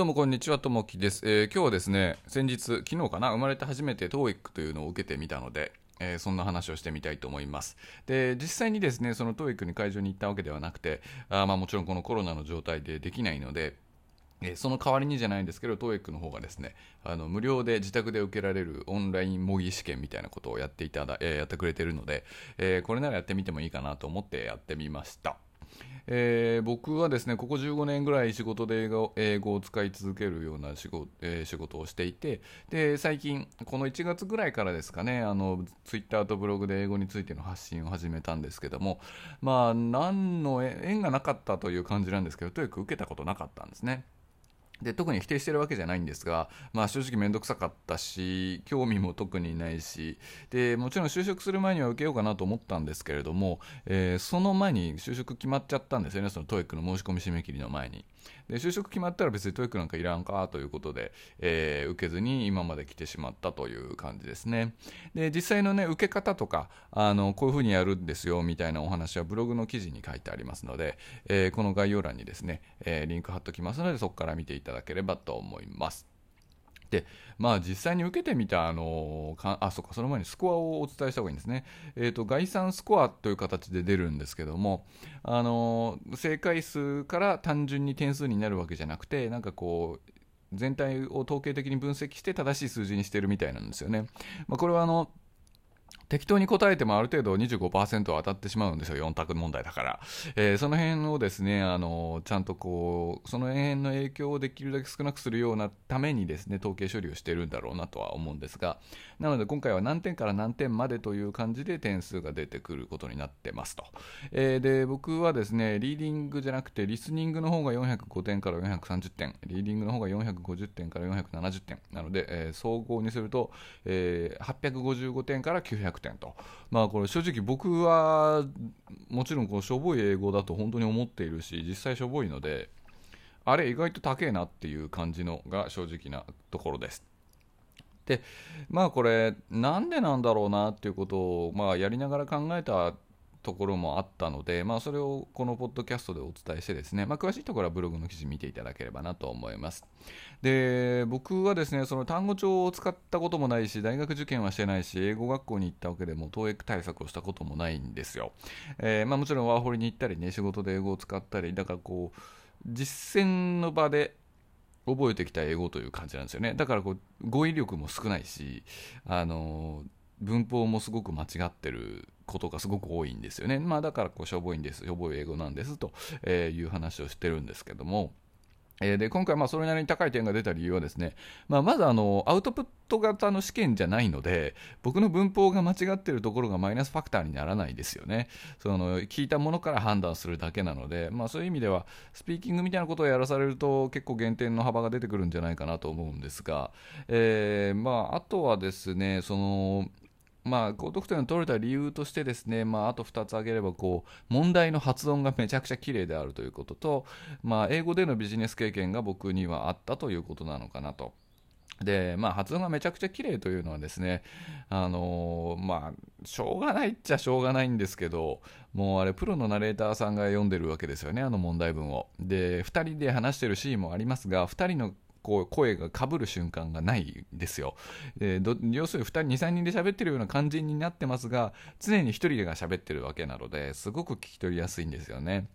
どうもこんにちは、ともきです、えー今日はですね、先日、昨日かな、生まれて初めて TOEIC というのを受けてみたので、えーそんな話をしてみたいと思います。で、実際にですね、その TOEIC に会場に行ったわけではなくて、あまあもちろんこのコロナの状態でできないので、えーその代わりにじゃないんですけど、TOEIC の方がですね、あの無料で自宅で受けられるオンライン模擬試験みたいなことをやっていただ、えーやってくれてるので、えーこれならやってみてもいいかなと思ってやってみました。えー僕はですねここ15年ぐらい仕事で英語英語を使い続けるような仕事,、えー仕事をしていてで最近この1月ぐらいからですかねあのツイッターとブログで英語についての発信を始めたんですけどもまあ何の縁がなかったという感じなんですけどとにかく受けたことなかったんですね。で特に否定してるわけじゃないんですが、まあ、正直面倒くさかったし興味も特にないしでもちろん就職する前には受けようかなと思ったんですけれども、えーその前に就職決まっちゃったんですよねその TOEIC の申し込み締め切りの前に。で就職決まったら別に TOEIC なんかいらんかということで、えー受けずに今まで来てしまったという感じですね。で実際のね受け方とかあのこういうふうにやるんですよみたいなお話はブログの記事に書いてありますので、えーこの概要欄にですね、えーリンク貼っときますのでそこから見ていただければと思います。でまあ、実際に受けてみたあのかあそうかその前にスコアをお伝えした方がいいんですね、えー、と概算スコアという形で出るんですけどもあの正解数から単純に点数になるわけじゃなくてなんかこう全体を統計的に分析して正しい数字にしてるみたいなんですよね。まあ、これはあの適当に答えてもある程度25%は当たってしまうんですよ、4択問題だから。えーその辺をですね、あのちゃんとこう、その辺の影響をできるだけ少なくするようなためにですね、統計処理をしているんだろうなとは思うんですが、なので今回は何点から何点までという感じで点数が出てくることになってますと。えーで、僕はですね、リーディングじゃなくて、リスニングの方が405点から430点、リーディングの方が450点から470点なので、えー総合にすると、えー855点から900点と。まあこれ正直僕はもちろんこうしょぼい英語だと本当に思っているし、実際しょぼいので、あれ意外と高えなっていう感じのが正直なところです。でまあこれなんでなんだろうなっていうことを、まあ、やりながら考えたところもあったので、まあ、それをこのポッドキャストでお伝えしてですね、まあ、詳しいところはブログの記事見ていただければなと思います。で僕はですねその単語帳を使ったこともないし大学受験はしてないし英語学校に行ったわけでも TOEIC 対策をしたこともないんですよ、えーまあ、もちろんワーホリに行ったりね仕事で英語を使ったりだからこう実践の場で覚えてきた英語という感じなんですよね。だからこう語彙力も少ないしあの文法もすごく間違ってることがすごく多いんですよね。まあだからこうしょぼいんです。しょぼい英語なんですという話をしてるんですけども。で今回、まあそれなりに高い点が出た理由はですね、まあ、まずあのアウトプット型の試験じゃないので、僕の文法が間違ってるところがマイナスファクターにならないですよね。その聞いたものから判断するだけなので、まあ、そういう意味では、スピーキングみたいなことをやらされると、結構減点の幅が出てくるんじゃないかなと思うんですが、えーまあ、あとはですね、その、まあ、高得点を取れた理由としてですね、まあ、あと2つ挙げればこう問題の発音がめちゃくちゃ綺麗であるということと、まあ、英語でのビジネス経験が僕にはあったということなのかなと。で、まあ、発音がめちゃくちゃ綺麗というのはですね、あのーまあ、しょうがないっちゃしょうがないんですけど、もうあれ、プロのナレーターさんが読んでるわけですよね、あの問題文を。で、2人で話してるシーンもありますが、2人のこう声が被る瞬間がないんですよ。えー要するに2人、2、3人で喋ってるような感じになってますが、常に1人が喋ってるわけなので、すごく聞き取りやすいんですよね。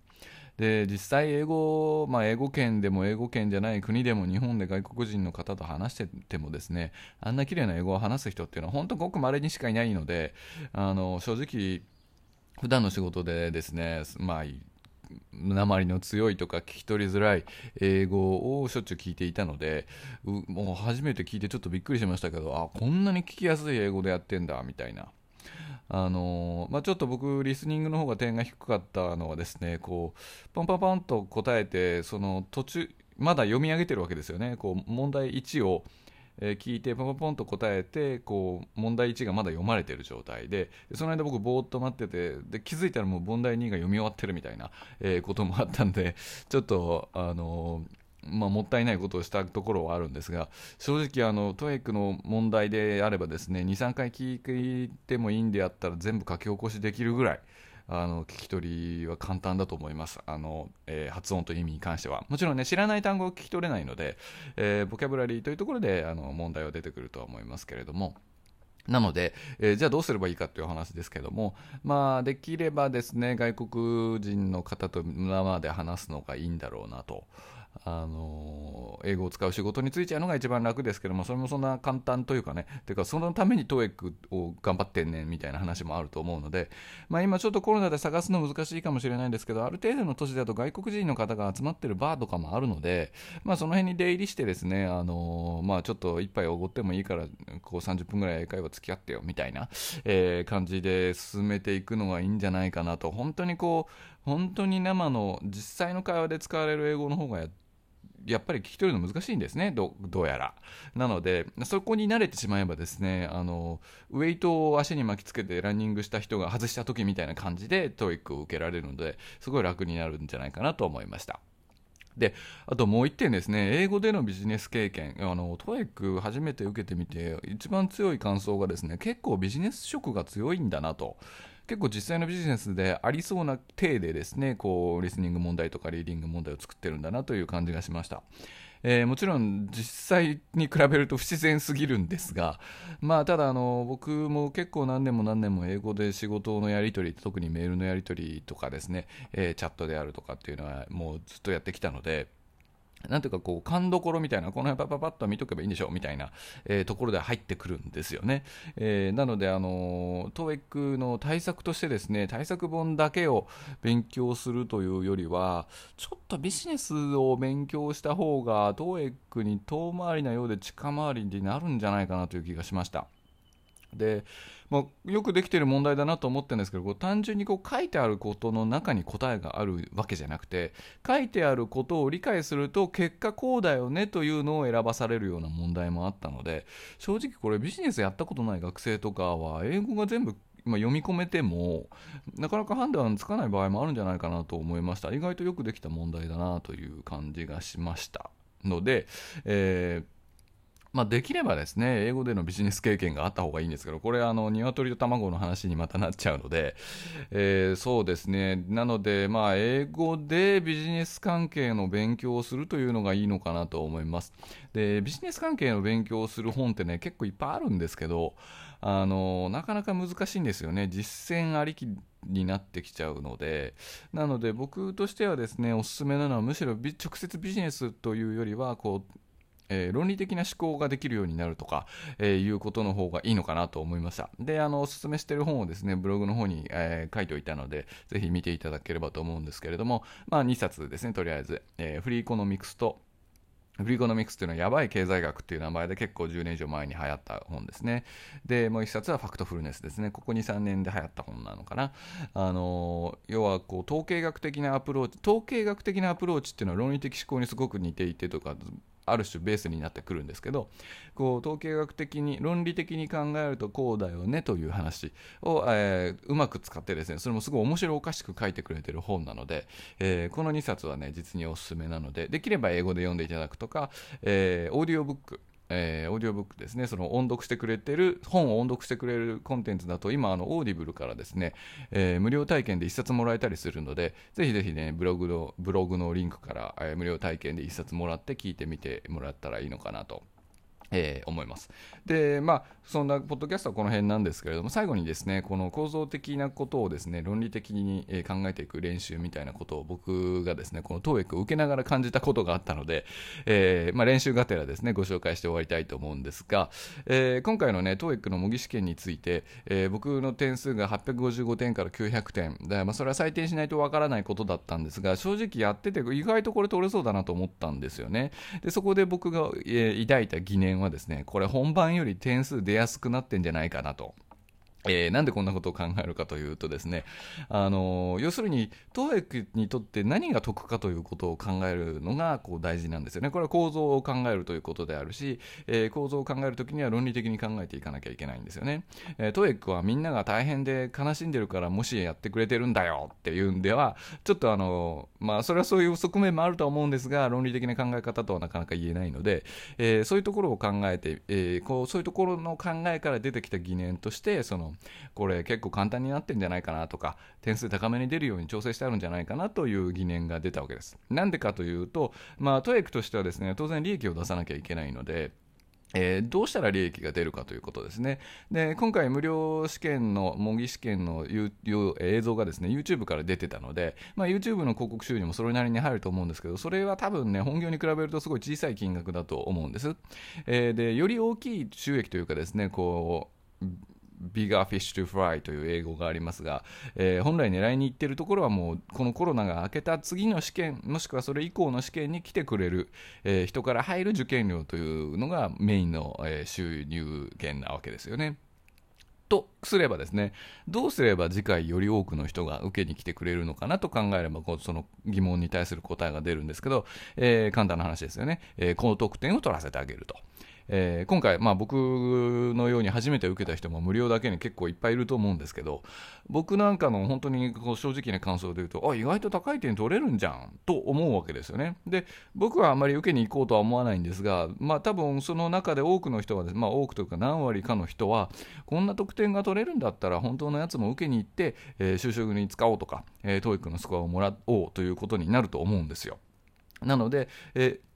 で実際英語、まあ、英語圏でも英語圏じゃない国でも日本で外国人の方と話しててもですねあんな綺麗な英語を話す人っていうのは本当ごく稀にしかいないのであの正直普段の仕事でですねまあ鉛の強いとか聞き取りづらい英語をしょっちゅう聞いていたのでもう初めて聞いてちょっとびっくりしましたけどあこんなに聞きやすい英語でやってんだみたいなあのまあ、ちょっと僕、リスニングの方が点が低かったのはですね、こう、ポンポンポンと答えて、その途中、まだ読み上げてるわけですよね。こう、問題1を、えー聞いてポンポンポンと答えてこう問題1がまだ読まれてる状態でその間僕ぼーっと待っててで気づいたらもう問題2が読み終わってるみたいな、えーこともあったんでちょっとあのーまあ、もったいないことをしたところはあるんですが正直あの TOEIC の問題であればですね23回聞いてもいいんであったら全部書き起こしできるぐらいあの聞き取りは簡単だと思います。あの、えー、発音という意味に関しては。もちろんね知らない単語を聞き取れないので、えー、ボキャブラリーというところであの問題は出てくるとは思いますけれども。なので、えー、じゃあどうすればいいかという話ですけども、まあ、できればですね、外国人の方と生で話すのがいいんだろうなと。あの英語を使う仕事に就いちゃうのが一番楽ですけどもそれもそんな簡単というかねていうかそのために TOEIC を頑張ってんねんみたいな話もあると思うので、まあ、今ちょっとコロナで探すの難しいかもしれないんですけどある程度の都市だと外国人の方が集まってるバーとかもあるので、まあ、その辺に出入りしてですね、あのまあ、ちょっと一杯おごってもいいからこう30分ぐらい英会話付き合ってよみたいな、えー、感じで進めていくのがいいんじゃないかなと。本当にこう本当に生の実際の会話で使われる英語の方がやってやっぱり聞き取るの難しいんですねどうやら。なのでそこに慣れてしまえばですねあのウェイトを足に巻きつけてランニングした人が外した時みたいな感じで TOEIC を受けられるのですごい楽になるんじゃないかなと思いました。であともう1点ですね、英語でのビジネス経験、あのト TOEIC 初めて受けてみて、一番強い感想がですね結構ビジネス色が強いんだなと。結構実際のビジネスでありそうな体でですねこうリスニング問題とかリーディング問題を作ってるんだなという感じがしました。えー、もちろん実際に比べると不自然すぎるんですが、まあ、ただあの僕も結構何年も何年も英語で仕事のやり取り特にメールのやり取りとかですね、えー、チャットであるとかっていうのはもうずっとやってきたので。なんていうかこう勘どころみたいなこの辺パパパッと見とけばいいんでしょうみたいな、えー、ところで入ってくるんですよね、えー、なのであの TOEIC の対策としてですね対策本だけを勉強するというよりはちょっとビジネスを勉強した方が TOEIC に遠回りなようで近回りになるんじゃないかなという気がしました。で、まあ、よくできている問題だなと思ってるんですけどこう単純にこう書いてあることの中に答えがあるわけじゃなくて書いてあることを理解すると結果こうだよねというのを選ばされるような問題もあったので正直これビジネスやったことない学生とかは英語が全部ま読み込めてもなかなか判断つかない場合もあるんじゃないかなと思いました。意外とよくできた問題だなという感じがしました。ので、えーまあ、できればですね、英語でのビジネス経験があった方がいいんですけど、これ、あの、鶏と卵の話にまたなっちゃうので、えー、そうですね。なので、まあ、英語でビジネス関係の勉強をするというのがいいのかなと思います。で、ビジネス関係の勉強をする本ってね、結構いっぱいあるんですけど、あの、なかなか難しいんですよね。実践ありきになってきちゃうので、なので僕としてはですね、おすすめなのはむしろ直接ビジネスというよりは、こう、えー、論理的な思考ができるようになるとか、えー、いうことの方がいいのかなと思いました。で、あの、おすすめしてる本をですね、ブログの方に、えー、書いておいたので、ぜひ見ていただければと思うんですけれども、まあ、2冊ですね、とりあえず、えー、 Freakonomics と、 Freakonomics っていうのはやばい経済学っていう名前で結構10年以上前に流行った本ですね。で、もう一冊はファクトフルネスですね。ここ2、3年で流行った本なのかな。あの、要はこう統計学的なアプローチ、統計学的なアプローチっていうのは論理的思考にすごく似ていてとか、ある種ベースになってくるんですけどこう統計学的に論理的に考えるとこうだよねという話を、えー、うまく使ってですねそれもすごい面白おかしく書いてくれてる本なので、えー、この2冊はね実におすすめなのでできれば英語で読んでいただくとか、えー、オーディオブックえー、オーディオブックですね、その音読してくれてる、本を音読してくれるコンテンツだと、今、あの、オーディブルからですね、えー、無料体験で1冊もらえたりするので、ぜひぜひね、ブログの、ブログのリンクから、えー、無料体験で1冊もらって聞いてみてもらったらいいのかなと。えー、思います。で、まあ、そんなポッドキャストはこの辺なんですけれども、最後にですね、この構造的なことをですね、論理的に考えていく練習みたいなことを僕がですね、この TOEIC を受けながら感じたことがあったので、えー、まあ、練習がてらですね、ご紹介して終わりたいと思うんですが、えー、今回のね、TOEIC の模擬試験について、え僕の点数が855点から900点、だまあ、それは採点しないとわからないことだったんですが、正直やってて意外とこれ取れそうだなと思ったんですよね。で、そこで僕が、え抱いた疑念はですね、これ本番より点数出やすくなってんじゃないかなと。えー、なんでこんなことを考えるかというとですね、あの、要するに、TOEIC にとって何が得かということを考えるのがこう大事なんですよね。これは構造を考えるということであるし、えー、構造を考えるときには論理的に考えていかなきゃいけないんですよね。えー、TOEIC はみんなが大変で悲しんでるからもしやってくれてるんだよっていうんでは、ちょっとあのまあ、それはそういう側面もあるとは思うんですが、論理的な考え方とはなかなか言えないので、えそういうところを考えて、えこうそういうところの考えから出てきた疑念として、その、これ結構簡単になってんじゃないかなとか点数高めに出るように調整してあるんじゃないかなという疑念が出たわけですなんでかというとまあトエクとしてはですね当然利益を出さなきゃいけないのでえー、どうしたら利益が出るかということですね。で、今回無料試験の、模擬試験の映像がですね、YouTube から出てたので、まあ、YouTube の広告収入もそれなりに入ると思うんですけど、それは多分ね、本業に比べるとすごい小さい金額だと思うんです。えー、で、より大きい収益というかですね、こう、 bigger fish to fry という英語がありますが、えー、本来狙いに行っているところはもうこのコロナが明けた次の試験もしくはそれ以降の試験に来てくれる、えー、人から入る受験料というのがメインの、えー、収入源なわけですよね。とすればですね、どうすれば次回より多くの人が受けに来てくれるのかなと考えれば、その疑問に対する答えが出るんですけど、えー、簡単な話ですよね。えー、高得点を取らせてあげると。えー、今回、まあ、僕のように初めて受けた人も無料だけに結構いっぱいいると思うんですけど僕なんかの本当にこう正直な感想で言うとあ意外と高い点取れるんじゃんと思うわけですよね。で僕はあまり受けに行こうとは思わないんですが、まあ、多分その中で多くの人は、まあ、多くというか何割かの人はこんな得点が取れるんだったら本当のやつも受けに行って、えー、就職に使おうとか、えー、TOEIC のスコアをもらおうということになると思うんですよ。なので、えー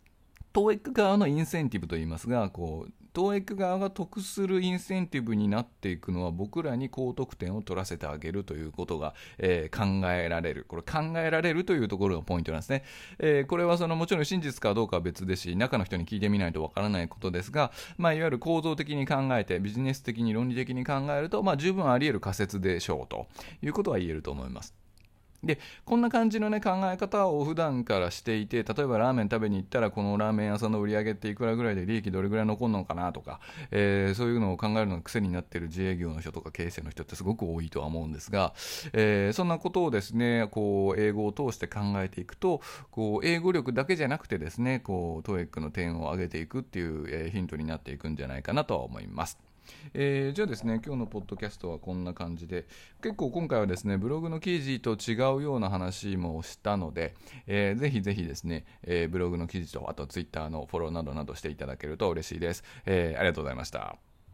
TOEIC 側のインセンティブといいますがこう TOEIC 側が得するインセンティブになっていくのは僕らに高得点を取らせてあげるということが、えー、考えられる。これ考えられるというところがポイントなんですね、えー、これはそのもちろん真実かどうかは別ですし中の人に聞いてみないとわからないことですが、まあ、いわゆる構造的に考えてビジネス的に論理的に考えると、まあ、十分あり得る仮説でしょうということは言えると思います。でこんな感じの、ね、考え方を普段からしていて例えばラーメン食べに行ったらこのラーメン屋さんの売り上げっていくらぐらいで利益どれぐらい残るのかなとか、えー、そういうのを考えるのが癖になっている自営業の人とか経営者の人ってすごく多いとは思うんですが、えー、そんなことをですねこう英語を通して考えていくとこう英語力だけじゃなくてですねこう TOEIC の点を上げていくっていう、えー、ヒントになっていくんじゃないかなとは思います。えー、じゃあですね今日のポッドキャストはこんな感じで結構今回はですねブログの記事と違うような話もしたので、えー、ぜひぜひですね、えー、ブログの記事とあとツイッターのフォローなどなどしていただけると嬉しいです、えー、ありがとうございました。